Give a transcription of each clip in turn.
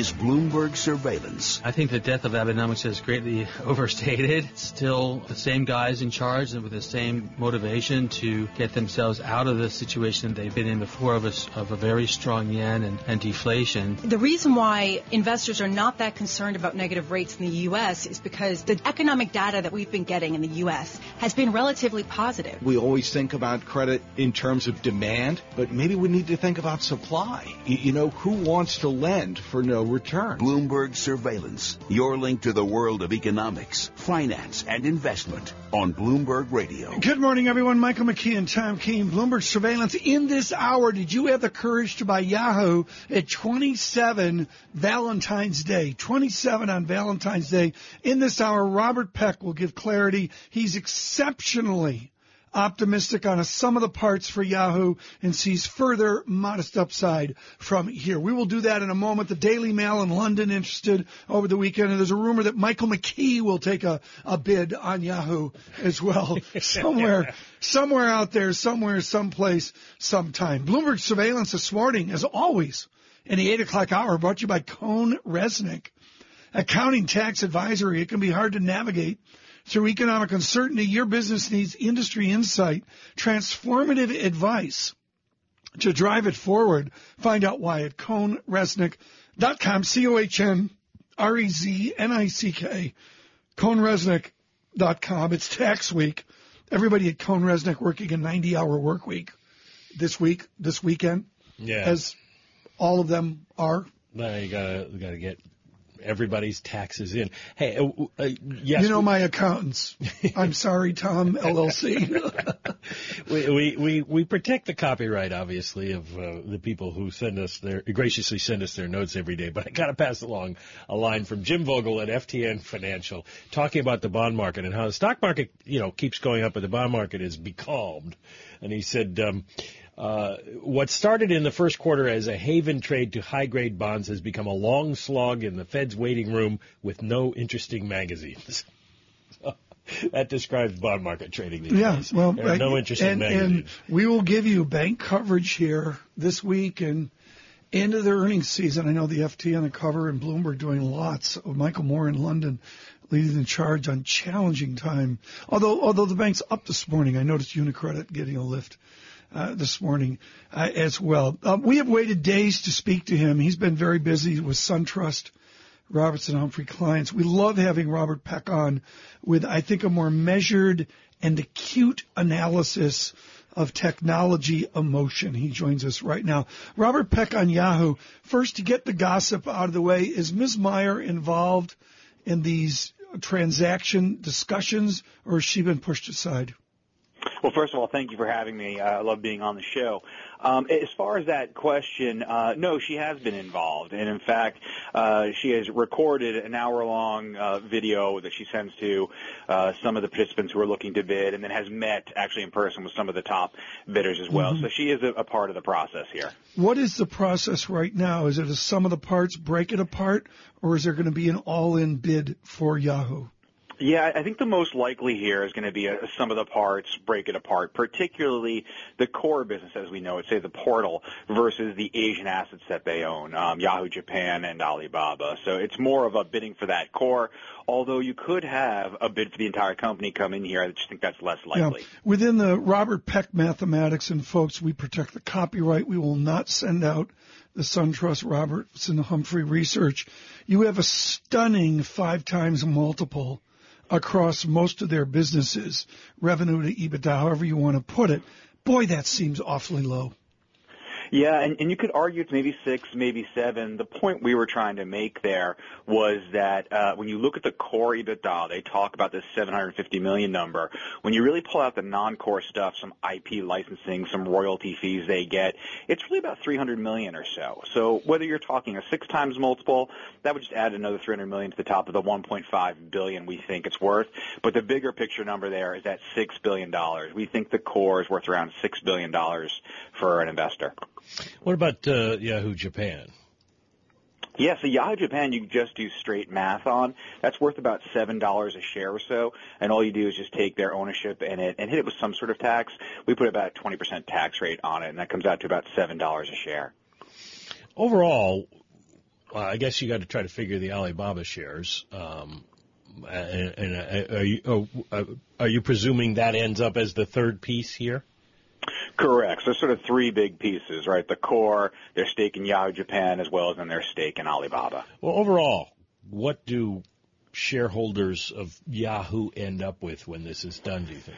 is Bloomberg Surveillance. I think the death of Abenomics is greatly overstated. Still the same guys in charge and with the same motivation to get themselves out of the situation they've been in before of a, of a very strong yen and, and deflation. The reason why investors are not that concerned about negative rates in the U.S. is because the economic data that we've been getting in the U.S. has been relatively positive. We always think about credit in terms of demand, but maybe we need to think about supply. You know, who wants to lend for no return? Bloomberg Surveillance, your link to the world of economics, finance, and investment on Bloomberg Radio. Good morning, everyone. Michael McKee and Tom Keene, Bloomberg Surveillance. In this hour, did you have the courage to buy Yahoo at 27 Valentine's Day? 27 on Valentine's Day. In this hour, Robert Peck will give clarity. He's exceptionally optimistic on a sum of the parts for Yahoo and sees further modest upside from here. We will do that in a moment. The Daily Mail in London interested over the weekend, and there's a rumor that Michael McKee will take a, a bid on Yahoo as well. somewhere, somewhere out there, somewhere, someplace, sometime. Bloomberg surveillance this morning, as always, in the eight o'clock hour, brought to you by Cohn Reznick. Accounting tax advisory. It can be hard to navigate through economic uncertainty, your business needs industry insight, transformative advice to drive it forward. Find out why at cohnreznick.com, C-O-H-N-R-E-Z-N-I-C-K, cohnreznick.com. It's tax week. Everybody at Cohn Reznick working a 90 hour work week this week, this weekend. Yeah. As all of them are. Well, you gotta, you gotta get everybody's taxes in. Hey, uh, uh, yes, You know my accountants. I'm sorry, Tom LLC. we, we, we, we protect the copyright, obviously, of uh, the people who send us their graciously send us their notes every day. But I got to pass along a line from Jim Vogel at FTN Financial, talking about the bond market and how the stock market, you know, keeps going up, but the bond market is becalmed. And he said. Um, uh, what started in the first quarter as a haven trade to high grade bonds has become a long slog in the Fed's waiting room with no interesting magazines. that describes bond market trading these yeah, days. well, There are no interesting and, magazines. and we will give you bank coverage here this week and into the earnings season. I know the FT on the cover and Bloomberg doing lots. Of Michael Moore in London leading the charge on challenging time. Although although the bank's up this morning, I noticed Unicredit getting a lift. Uh, this morning uh, as well. Uh, we have waited days to speak to him. He's been very busy with SunTrust, Robinson Humphrey clients. We love having Robert Peck on with, I think, a more measured and acute analysis of technology emotion. He joins us right now. Robert Peck on Yahoo. First, to get the gossip out of the way, is Ms. Mayer involved in these transaction discussions, or has she been pushed aside? Well, first of all, thank you for having me. I love being on the show. Um, as far as that question, uh, no, she has been involved, and in fact, uh, she has recorded an hour-long uh, video that she sends to uh, some of the participants who are looking to bid, and then has met actually in person with some of the top bidders as well. Mhm. So she is a, a part of the process here. What is the process right now? Is it a sum of the parts, break it apart, or is there going to be an all-in bid for Yahoo? Yeah, I think the most likely here is going to be a, some of the parts break it apart, particularly the core business as we know it, say the portal versus the Asian assets that they own, um, Yahoo Japan and Alibaba. So it's more of a bidding for that core, although you could have a bid for the entire company come in here. I just think that's less likely. Yeah. Within the Robert Peck mathematics, and folks, we protect the copyright. We will not send out the SunTrust Robinson Humphrey research. You have a stunning five times multiple across most of their businesses, revenue to EBITDA, however you want to put it. Boy, that seems awfully low. Yeah, and, and you could argue it's maybe six, maybe seven. The point we were trying to make there was that uh, when you look at the core EBITDA, they talk about this 750 million number. When you really pull out the non-core stuff, some IP licensing, some royalty fees they get, it's really about 300 million or so. So whether you're talking a six times multiple, that would just add another 300 million to the top of the 1.5 billion we think it's worth. But the bigger picture number there is at six billion dollars. We think the core is worth around six billion dollars for an investor. What about uh, Yahoo Japan? Yeah, so Yahoo Japan you just do straight math on. That's worth about seven dollars a share or so, and all you do is just take their ownership in it and hit it with some sort of tax. We put about a twenty percent tax rate on it, and that comes out to about seven dollars a share. Overall, Well, I guess you got to try to figure the Alibaba shares. Um, and, and uh, are you uh, are you presuming that ends up as the third piece here? Correct. So sort of three big pieces, right? The core, their stake in Yahoo Japan, as well as in their stake in Alibaba. Well, overall, what do shareholders of Yahoo end up with when this is done? Do you think?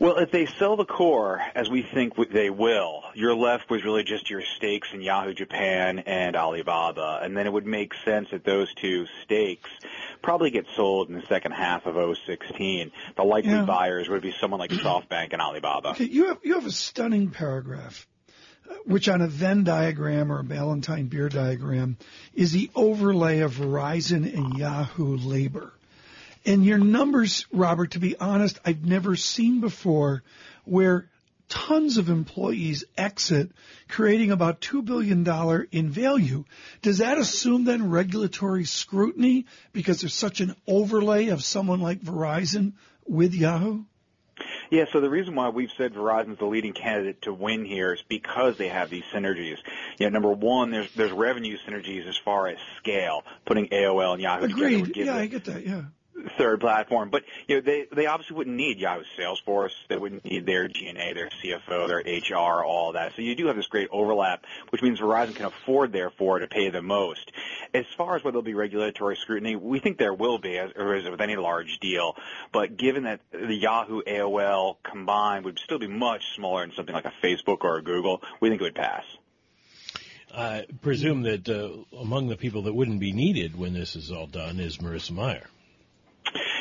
Well, if they sell the core, as we think they will, you're left with really just your stakes in Yahoo Japan and Alibaba, and then it would make sense that those two stakes probably get sold in the second half of 016. The likely yeah. buyers would be someone like SoftBank and Alibaba. You have you have a stunning paragraph, uh, which on a Venn diagram or a Ballantine beer diagram is the overlay of Verizon and Yahoo labor. And your numbers, Robert, to be honest, I've never seen before where tons of employees exit, creating about $2 billion in value. Does that assume then regulatory scrutiny because there's such an overlay of someone like Verizon with Yahoo? Yeah, so the reason why we've said Verizon's the leading candidate to win here is because they have these synergies. You know, number one, there's there's revenue synergies as far as scale, putting AOL and Yahoo Agreed. together. Yeah, I get that. Yeah third platform. But you know, they they obviously wouldn't need Yahoo Salesforce. They wouldn't need their G&A, their CFO, their HR, all that. So you do have this great overlap, which means Verizon can afford, therefore, to pay the most. As far as whether there'll be regulatory scrutiny, we think there will be, as or is with any large deal. But given that the Yahoo AOL combined would still be much smaller than something like a Facebook or a Google, we think it would pass. I presume that uh, among the people that wouldn't be needed when this is all done is Marissa Mayer.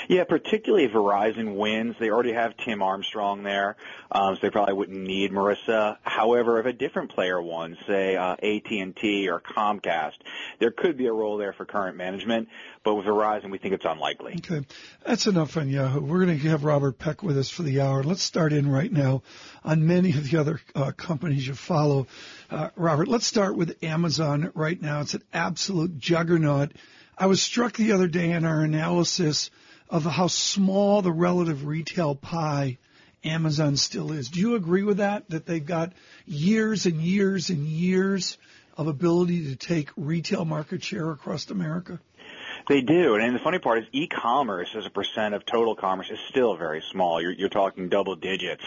Yeah, particularly if Verizon wins, they already have Tim Armstrong there, um, so they probably wouldn't need Marissa. However, if a different player won, say uh, AT&T or Comcast, there could be a role there for current management. But with Verizon, we think it's unlikely. Okay, that's enough on Yahoo. We're going to have Robert Peck with us for the hour. Let's start in right now on many of the other uh, companies you follow. Uh, Robert, let's start with Amazon right now. It's an absolute juggernaut. I was struck the other day in our analysis of how small the relative retail pie Amazon still is. Do you agree with that? That they've got years and years and years of ability to take retail market share across America? They do, and the funny part is e-commerce as a percent of total commerce is still very small. You're, you're talking double digits,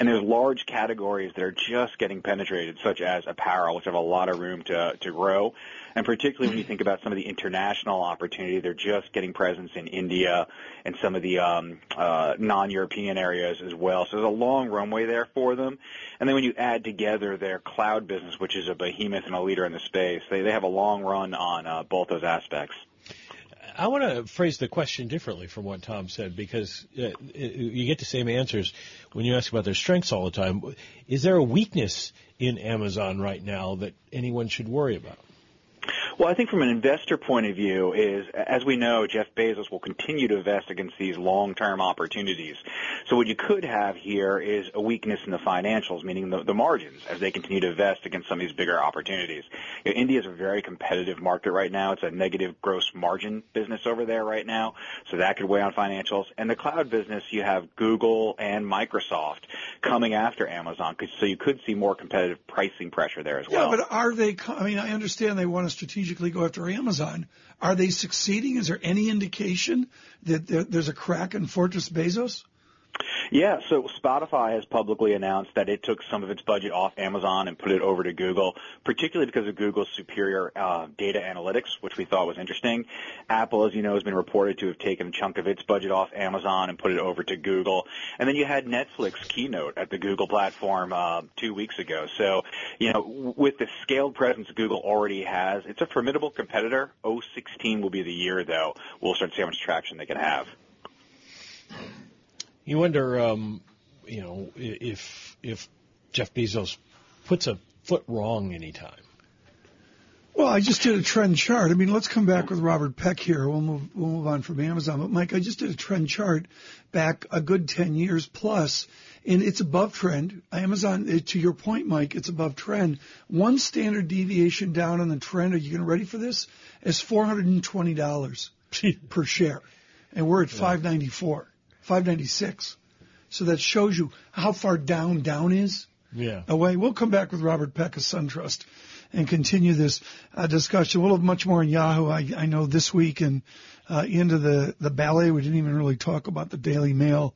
and there's large categories that are just getting penetrated, such as apparel, which have a lot of room to to grow. And particularly when you think about some of the international opportunity, they're just getting presence in India and some of the um, uh, non-European areas as well. So there's a long runway there for them. And then when you add together their cloud business, which is a behemoth and a leader in the space, they, they have a long run on uh, both those aspects. I want to phrase the question differently from what Tom said because uh, you get the same answers when you ask about their strengths all the time. Is there a weakness in Amazon right now that anyone should worry about? Well, I think from an investor point of view is, as we know, Jeff Bezos will continue to invest against these long-term opportunities. So what you could have here is a weakness in the financials, meaning the, the margins, as they continue to invest against some of these bigger opportunities. You know, India is a very competitive market right now. It's a negative gross margin business over there right now, so that could weigh on financials. And the cloud business, you have Google and Microsoft coming after Amazon, so you could see more competitive pricing pressure there as well. Yeah, but are they? I mean, I understand they want to strategically strategically go after Amazon. Are they succeeding? Is there any indication that there's a crack in Fortress Bezos? Yeah, so Spotify has publicly announced that it took some of its budget off Amazon and put it over to Google, particularly because of Google's superior uh, data analytics, which we thought was interesting. Apple, as you know, has been reported to have taken a chunk of its budget off Amazon and put it over to Google. And then you had Netflix keynote at the Google platform uh, two weeks ago. So, you know, with the scaled presence Google already has, it's a formidable competitor. 016 will be the year, though. We'll start to see how much traction they can have. You wonder, um, you know, if if Jeff Bezos puts a foot wrong anytime. Well, I just did a trend chart. I mean, let's come back with Robert Peck here. We'll move we'll move on from Amazon. But Mike, I just did a trend chart back a good ten years plus, and it's above trend. Amazon, eh, to your point, Mike, it's above trend. One standard deviation down on the trend. Are you getting ready for this? Is four hundred and twenty dollars per share, and we're at five ninety four. 596. So that shows you how far down down is. yeah. away. We'll come back with Robert Peck of SunTrust and continue this uh, discussion. We'll have much more on Yahoo. I, I know this week and uh, into the the ballet. We didn't even really talk about the Daily Mail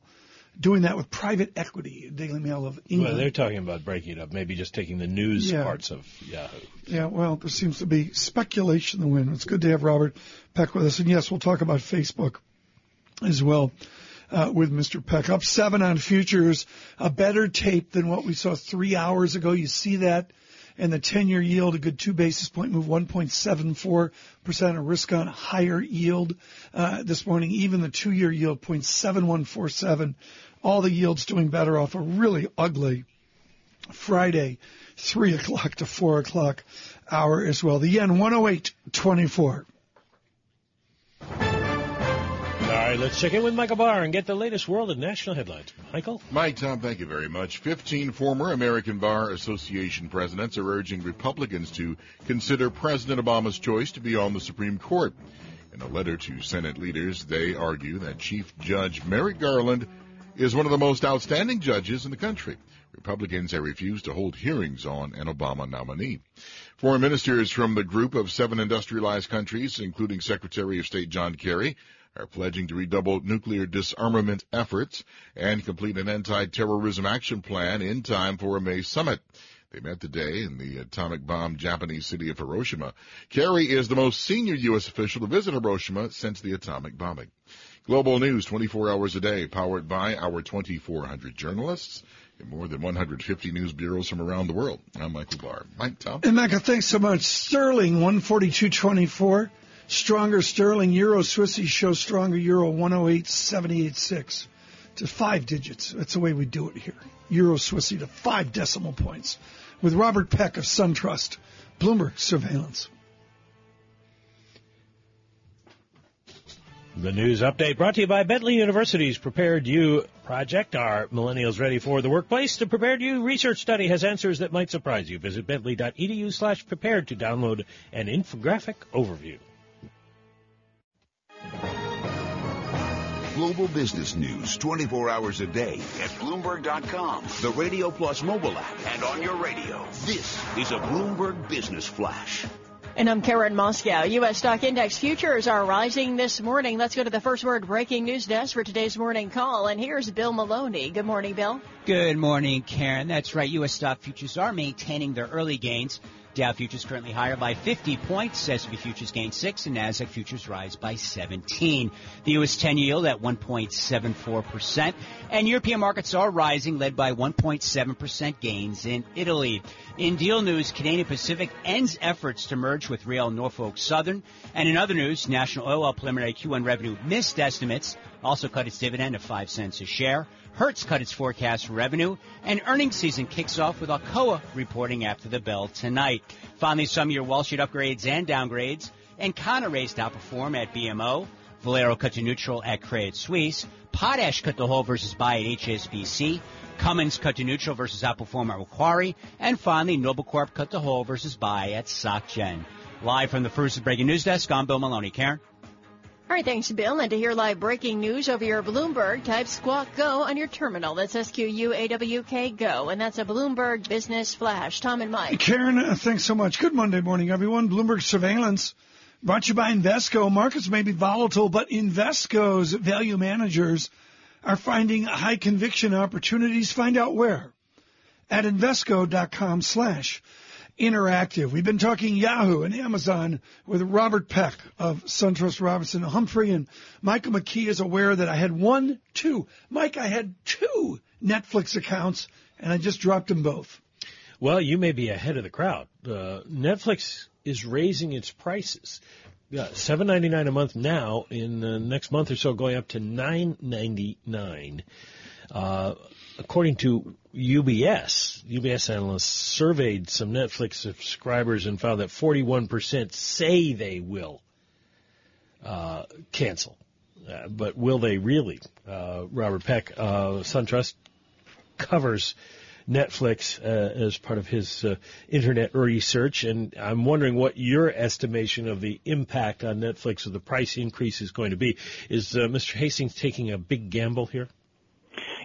doing that with private equity, Daily Mail of England. Well, they're talking about breaking it up, maybe just taking the news Yeah. parts of Yahoo. Yeah, well, there seems to be speculation in the wind. It's good to have Robert Peck with us. And yes, we'll talk about Facebook as well uh, with Mr. Peck. Up seven on futures, a better tape than what we saw three hours ago. You see that. And the 10 year yield, a good two basis point move, 1.74%, a risk on higher yield uh, this morning. Even the two year yield, 0.7147. All the yields doing better off a really ugly Friday, 3 o'clock to 4 o'clock hour as well. The yen, 108.24. let's check in with Michael Barr and get the latest world and national headlines. Michael? Mike, Tom, thank you very much. 15 former American Bar Association presidents are urging Republicans to consider President Obama's choice to be on the Supreme Court. In a letter to Senate leaders, they argue that Chief Judge Merrick Garland is one of the most outstanding judges in the country. Republicans have refused to hold hearings on an Obama nominee. Foreign ministers from the group of seven industrialized countries, including Secretary of State John Kerry, are pledging to redouble nuclear disarmament efforts and complete an anti-terrorism action plan in time for a May summit. They met today in the atomic bomb Japanese city of Hiroshima. Kerry is the most senior U.S. official to visit Hiroshima since the atomic bombing. Global news 24 hours a day, powered by our 2,400 journalists in more than 150 news bureaus from around the world. I'm Michael Barr. Mike, Tom? And Micah, thanks so much. Sterling, 142.24. Stronger sterling. Euro Swissy shows stronger euro, 108.786. To five digits. That's the way we do it here. Euro Swissy to five decimal points. With Robert Peck of SunTrust, Bloomberg Surveillance. The news update brought to you by Bentley University's PreparedU project. Are millennials ready for the workplace? The PreparedU research study has answers that might surprise you. Visit bentley.edu slash prepared to download an infographic overview. Global business news 24 hours a day at Bloomberg.com, the Radio Plus mobile app, and on your radio. This is a Bloomberg Business Flash. And I'm Karen Moskow. U.S. stock index futures are rising this morning. Let's go to the first word breaking news desk for today's morning call. And here's Bill Maloney. Good morning, Bill. Good morning, Karen. That's right. U.S. stock futures are maintaining their early gains. Dow futures currently higher by 50 points. S&P futures gain 6 and Nasdaq futures rise by 17. The U.S. 10 yield at 1.74%. And European markets are rising, led by 1.7% gains in Italy. In deal news, Canadian Pacific ends efforts to merge with Rail Norfolk Southern. And in other news, National Oil preliminary Q1 revenue missed estimates, also cut its dividend to 5 cents a share. Hertz cut its forecast for revenue, and earnings season kicks off with Alcoa reporting after the bell tonight. Finally, some of your Wall Street upgrades and downgrades. Encana raised outperform at BMO. Valero cut to neutral at Credit Suisse. Potash cut to hold versus buy at HSBC. Cummins cut to neutral versus outperform at Macquarie. And finally, Noble Corp cut to hold versus buy at SocGen. Live from the first breaking news desk, I'm Bill Maloney. Karen? All right, thanks, Bill. And to hear live breaking news over your Bloomberg, type Squawk Go on your terminal. That's S-Q-U-A-W-K Go. And that's a Bloomberg Business Flash. Tom and Mike. Karen, uh, thanks so much. Good Monday morning, everyone. Bloomberg Surveillance brought to you by Invesco. Markets may be volatile, but Invesco's value managers are finding high conviction opportunities. Find out where at Invesco.com slash interactive. We've been talking Yahoo and Amazon with Robert Peck of SunTrust Robinson Humphrey and Michael McKee is aware that I had one, two. Mike, I had two Netflix accounts and I just dropped them both. Well, you may be ahead of the crowd. Uh, Netflix is raising its prices. Yeah, seven ninety nine a month now. In the next month or so, going up to nine ninety nine. Uh, according to UBS, UBS analysts surveyed some Netflix subscribers and found that forty one percent say they will uh, cancel, uh, but will they really? Uh, Robert Peck, uh, SunTrust covers Netflix uh, as part of his uh, internet research, and I'm wondering what your estimation of the impact on Netflix of the price increase is going to be. Is uh, Mr. Hastings taking a big gamble here?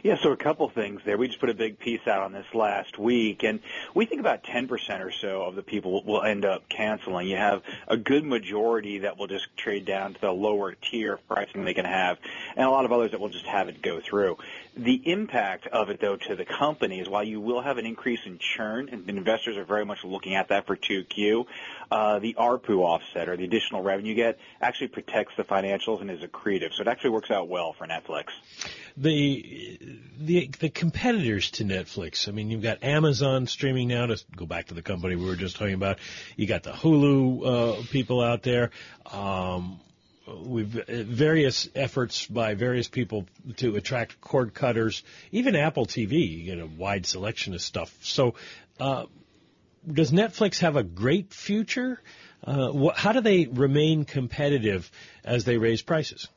Yeah, so a couple things there. We just put a big piece out on this last week, and we think about 10% or so of the people will end up canceling. You have a good majority that will just trade down to the lower tier pricing they can have, and a lot of others that will just have it go through. The impact of it, though, to the company is while you will have an increase in churn, and investors are very much looking at that for 2Q, uh, the ARPU offset or the additional revenue you get actually protects the financials and is accretive. So it actually works out well for Netflix. The the the competitors to Netflix. I mean, you've got Amazon streaming now. To go back to the company we were just talking about, you got the Hulu uh, people out there. Um, we've uh, various efforts by various people to attract cord cutters. Even Apple TV, you get a wide selection of stuff. So, uh, does Netflix have a great future? Uh, wh- how do they remain competitive as they raise prices?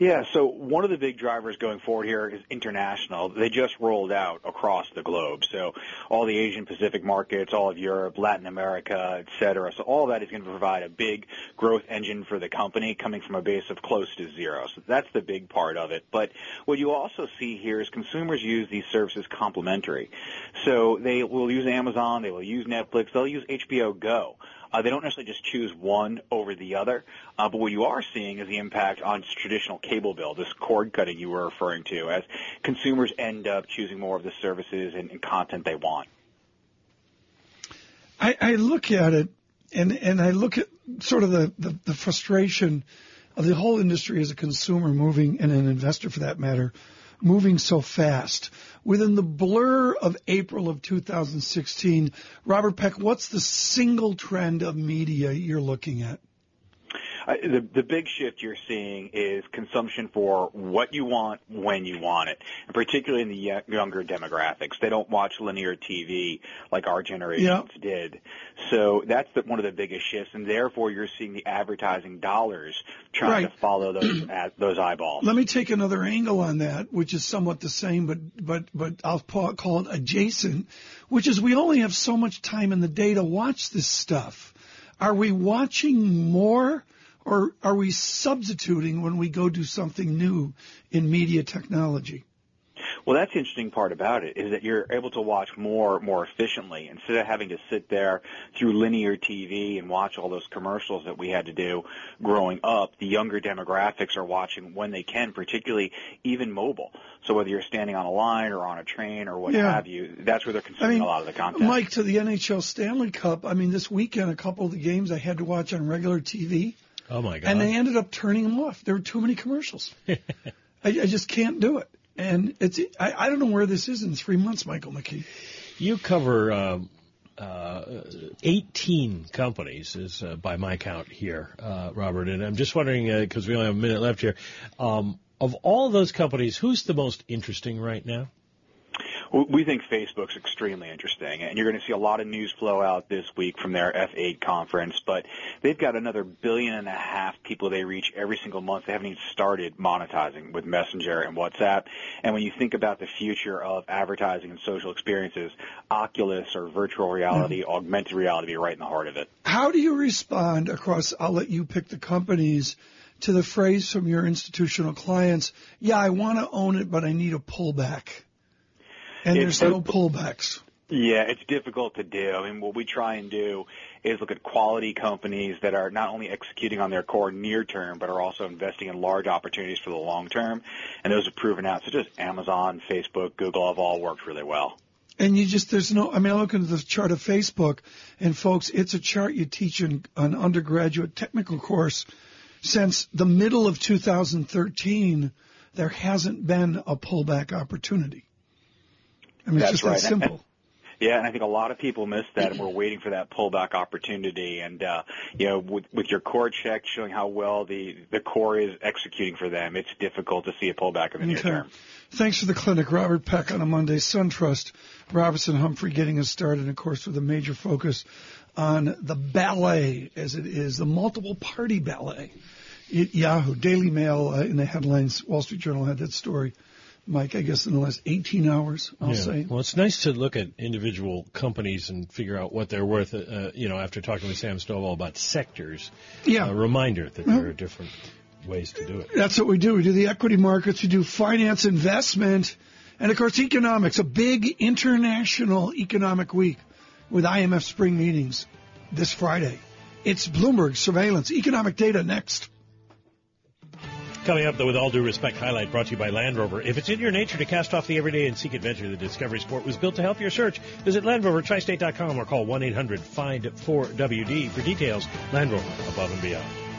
Yeah, so one of the big drivers going forward here is international. They just rolled out across the globe. So all the Asian Pacific markets, all of Europe, Latin America, et cetera. So all that is going to provide a big growth engine for the company coming from a base of close to zero. So that's the big part of it. But what you also see here is consumers use these services complementary. So they will use Amazon, they will use Netflix, they'll use HBO Go. Uh, they don't necessarily just choose one over the other, uh, but what you are seeing is the impact on traditional cable bill, this cord cutting you were referring to, as consumers end up choosing more of the services and, and content they want. I, I look at it and and I look at sort of the, the, the frustration of the whole industry as a consumer moving and an investor for that matter moving so fast. Within the blur of April of 2016, Robert Peck, what's the single trend of media you're looking at? The the big shift you're seeing is consumption for what you want when you want it, and particularly in the younger demographics. They don't watch linear TV like our generations yep. did. So that's the, one of the biggest shifts, and therefore you're seeing the advertising dollars trying right. to follow those those eyeballs. Let me take another angle on that, which is somewhat the same, but but but I'll call it adjacent, which is we only have so much time in the day to watch this stuff. Are we watching more? Or are we substituting when we go do something new in media technology? Well, that's the interesting part about it is that you're able to watch more more efficiently instead of having to sit there through linear TV and watch all those commercials that we had to do growing up. The younger demographics are watching when they can, particularly even mobile. So whether you're standing on a line or on a train or what yeah. have you, that's where they're consuming I mean, a lot of the content. Mike, to the NHL Stanley Cup, I mean, this weekend, a couple of the games I had to watch on regular TV. Oh my god! And they ended up turning them off. There were too many commercials. I, I, just can't do it. And it's I, I, don't know where this is in three months, Michael McKee. You cover um, uh, 18 companies, is uh, by my count here, uh, Robert. And I'm just wondering because uh, we only have a minute left here. Um, of all those companies, who's the most interesting right now? We think Facebook's extremely interesting, and you're going to see a lot of news flow out this week from their F8 conference. But they've got another billion and a half people they reach every single month. They haven't even started monetizing with Messenger and WhatsApp. And when you think about the future of advertising and social experiences, Oculus or virtual reality, mm-hmm. augmented reality, right in the heart of it. How do you respond across? I'll let you pick the companies to the phrase from your institutional clients, yeah, I want to own it, but I need a pullback. And it's, there's no pullbacks. Yeah, it's difficult to do. I mean, what we try and do is look at quality companies that are not only executing on their core near term, but are also investing in large opportunities for the long term. And those have proven out. So just Amazon, Facebook, Google have all worked really well. And you just, there's no, I mean, I look at the chart of Facebook, and folks, it's a chart you teach in an undergraduate technical course. Since the middle of 2013, there hasn't been a pullback opportunity. I mean, That's it's just right. that simple. Yeah, and I think a lot of people miss that, and we're waiting for that pullback opportunity. And uh, you know, with, with your core check showing how well the the core is executing for them, it's difficult to see a pullback in the okay. near term. Thanks for the clinic, Robert Peck on a Monday. SunTrust, Robinson Humphrey getting us started, and of course, with a major focus on the ballet, as it is, the multiple party ballet. Yahoo, Daily Mail uh, in the headlines, Wall Street Journal had that story Mike, I guess in the last 18 hours, I'll yeah. say. Well, it's nice to look at individual companies and figure out what they're worth. Uh, you know, after talking with Sam Stovall about sectors, yeah. a reminder that there are different. ways to do it. That's what we do. We do the equity markets, we do finance investment, and of course economics, a big international economic week with IMF spring meetings this Friday. It's Bloomberg surveillance, economic data next. Coming up, though, with all due respect, highlight brought to you by Land Rover. If it's in your nature to cast off the everyday and seek adventure, the Discovery Sport was built to help your search. Visit LandRover, or call 1-800-FIND-4WD for details. Land Rover, above and beyond.